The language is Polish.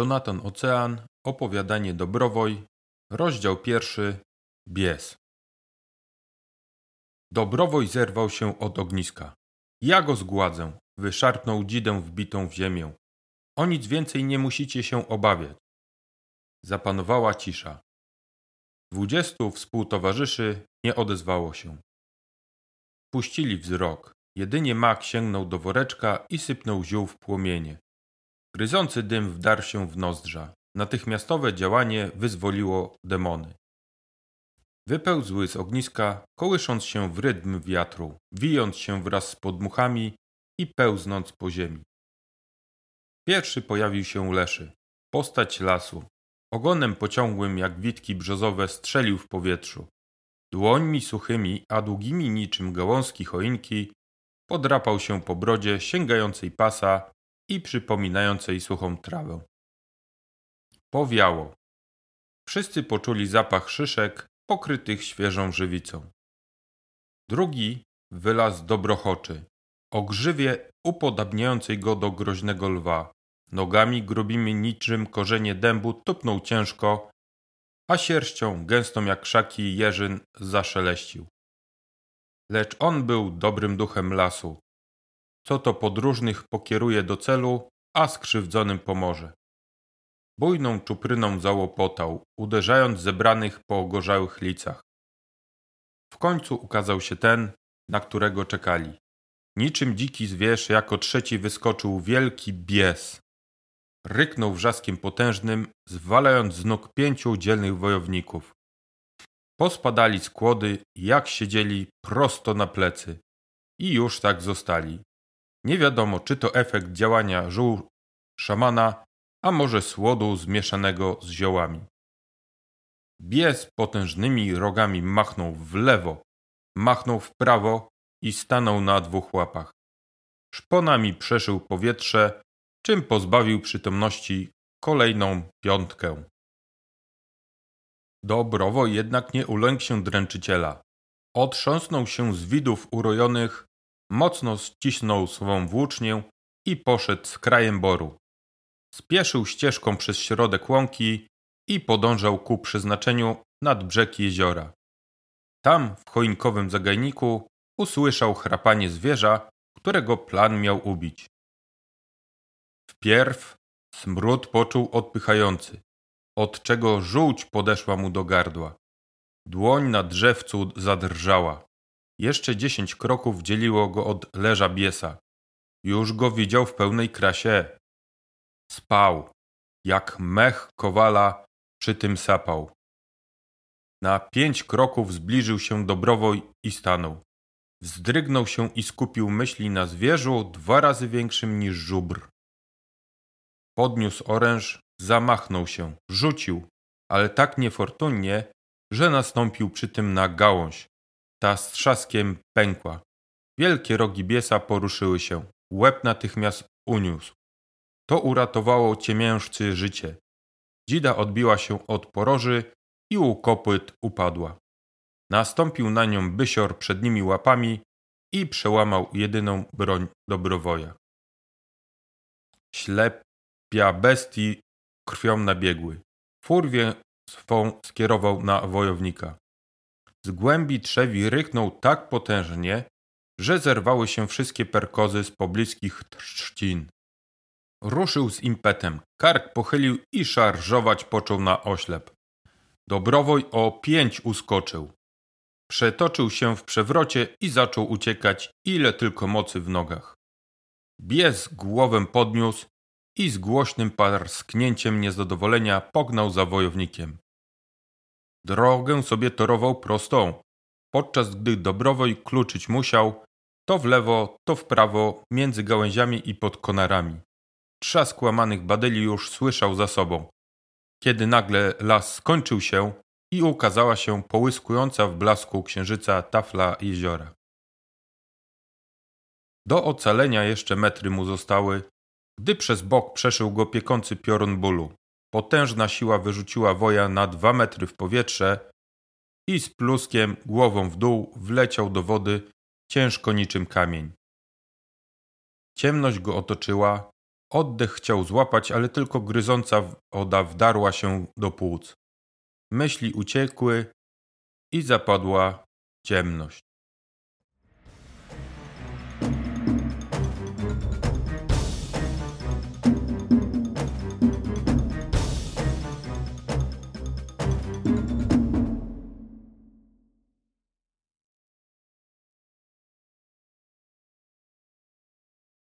Jonathan Ocean, opowiadanie Dobrowoj, rozdział pierwszy, Bies. Dobrowoj zerwał się od ogniska. Ja go zgładzę, wyszarpnął dzidę wbitą w ziemię. O nic więcej nie musicie się obawiać. Zapanowała cisza. Dwudziestu współtowarzyszy nie odezwało się. Puścili wzrok. Jedynie mak sięgnął do woreczka i sypnął ziół w płomienie. Gryzący dym wdarł się w nozdrza. Natychmiastowe działanie wyzwoliło demony. Wypełzły z ogniska, kołysząc się w rytm wiatru, wijąc się wraz z podmuchami i pełznąc po ziemi. Pierwszy pojawił się Leszy, postać lasu. Ogonem pociągłym jak witki brzozowe strzelił w powietrzu. Dłońmi suchymi, a długimi niczym gałązki choinki podrapał się po brodzie sięgającej pasa i przypominającej suchą trawę. Powiało. Wszyscy poczuli zapach szyszek pokrytych świeżą żywicą. Drugi wylazł dobrochoczy, o grzywie upodabniającej go do groźnego lwa. Nogami grubimi niczym korzenie dębu tupnął ciężko, a sierścią gęstą jak krzaki jeżyn zaszeleścił. Lecz on był dobrym duchem lasu, co to podróżnych pokieruje do celu, a skrzywdzonym pomoże. Bujną czupryną załopotał, uderzając zebranych po ogorzałych licach. W końcu ukazał się ten, na którego czekali. Niczym dziki zwierz jako trzeci wyskoczył wielki bies. Ryknął wrzaskiem potężnym, zwalając z nóg pięciu dzielnych wojowników. Pospadali z kłody, jak siedzieli prosto na plecy. I już tak zostali. Nie wiadomo, czy to efekt działania żół szamana, a może słodu zmieszanego z ziołami. Bies potężnymi rogami machnął w lewo, machnął w prawo i stanął na dwóch łapach. Szponami przeszył powietrze, czym pozbawił przytomności kolejną piątkę. Dobrowo jednak nie ulękł się dręczyciela. Otrząsnął się z widów urojonych, mocno ścisnął swą włócznię i poszedł z krajem boru. Spieszył ścieżką przez środek łąki i podążał ku przeznaczeniu nad brzeg jeziora. Tam, w choinkowym zagajniku, usłyszał chrapanie zwierza, którego plan miał ubić. Wpierw smród poczuł odpychający, od czego żółć podeszła mu do gardła. Dłoń na drzewcu zadrżała. Jeszcze dziesięć kroków dzieliło go od leża biesa. Już go widział w pełnej krasie. Spał, jak mech kowala przy tym sapał. Na pięć kroków zbliżył się Dobrowoj i stanął. Wzdrygnął się i skupił myśli na zwierzu dwa razy większym niż żubr. Podniósł oręż, zamachnął się, rzucił, ale tak niefortunnie, że nastąpił przy tym na gałąź. Ta z trzaskiem pękła. Wielkie rogi biesa poruszyły się. Łeb natychmiast uniósł. To uratowało ciemiężcy życie. Dzida odbiła się od poroży i u kopyt upadła. Nastąpił na nią bysior przednimi łapami i przełamał jedyną broń dobrowoja. Ślepia bestii krwią nabiegły. Furwię swą skierował na wojownika. Z głębi trzewi ryknął tak potężnie, że zerwały się wszystkie perkozy z pobliskich trzcin. Ruszył z impetem, kark pochylił i szarżować począł na oślep. Dobrowoj o pięć uskoczył. Przetoczył się w przewrocie i zaczął uciekać, ile tylko mocy w nogach. Bies głowę podniósł i z głośnym parsknięciem niezadowolenia pognał za wojownikiem. Drogę sobie torował prostą, podczas gdy Dobrowoj kluczyć musiał, to w lewo, to w prawo, między gałęziami i pod konarami. Trzask łamanych badyli już słyszał za sobą. Kiedy nagle las skończył się i ukazała się połyskująca w blasku księżyca tafla jeziora. Do ocalenia jeszcze metry mu zostały, gdy przez bok przeszył go piekący piorun bólu. Potężna siła wyrzuciła woja na dwa metry w powietrze i z pluskiem głową w dół wleciał do wody ciężko niczym kamień. Ciemność go otoczyła, Oddech chciał złapać, ale tylko gryząca woda wdarła się do płuc. Myśli uciekły i zapadła ciemność.